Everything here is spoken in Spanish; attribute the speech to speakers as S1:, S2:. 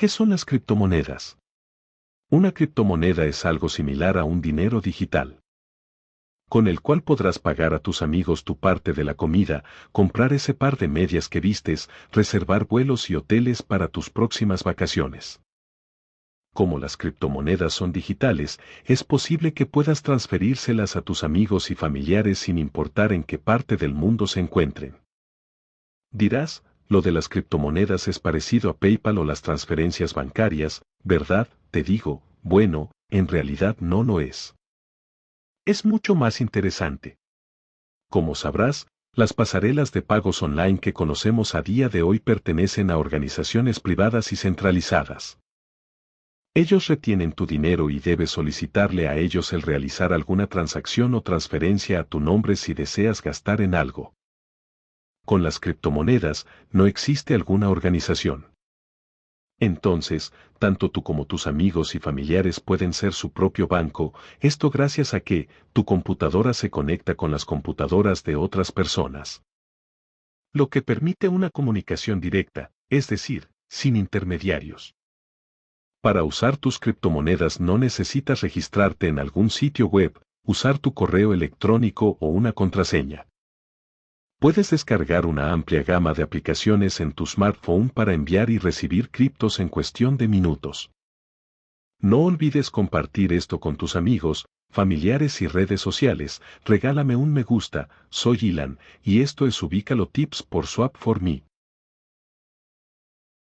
S1: ¿Qué son las criptomonedas? Una criptomoneda es algo similar a un dinero digital con el cual podrás pagar a tus amigos tu parte de la comida, comprar ese par de medias que vistes, reservar vuelos y hoteles para tus próximas vacaciones. Como las criptomonedas son digitales, es posible que puedas transferírselas a tus amigos y familiares sin importar en qué parte del mundo se encuentren. Dirás, lo de las criptomonedas es parecido a PayPal o las transferencias bancarias, ¿verdad? Te digo, bueno, en realidad no lo es es mucho más interesante. Como sabrás, las pasarelas de pagos online que conocemos a día de hoy pertenecen a organizaciones privadas y centralizadas. Ellos retienen tu dinero y debes solicitarle a ellos el realizar alguna transacción o transferencia a tu nombre si deseas gastar en algo. Con las criptomonedas no existe alguna organización. Entonces, tanto tú como tus amigos y familiares pueden ser su propio banco, esto gracias a que tu computadora se conecta con las computadoras de otras personas. Lo que permite una comunicación directa, es decir, sin intermediarios. Para usar tus criptomonedas no necesitas registrarte en algún sitio web, usar tu correo electrónico o una contraseña. Puedes descargar una amplia gama de aplicaciones en tu smartphone para enviar y recibir criptos en cuestión de minutos. No olvides compartir esto con tus amigos, familiares y redes sociales. Regálame un me gusta, soy Ilan, y esto es Ubícalo Tips por Swap for Me.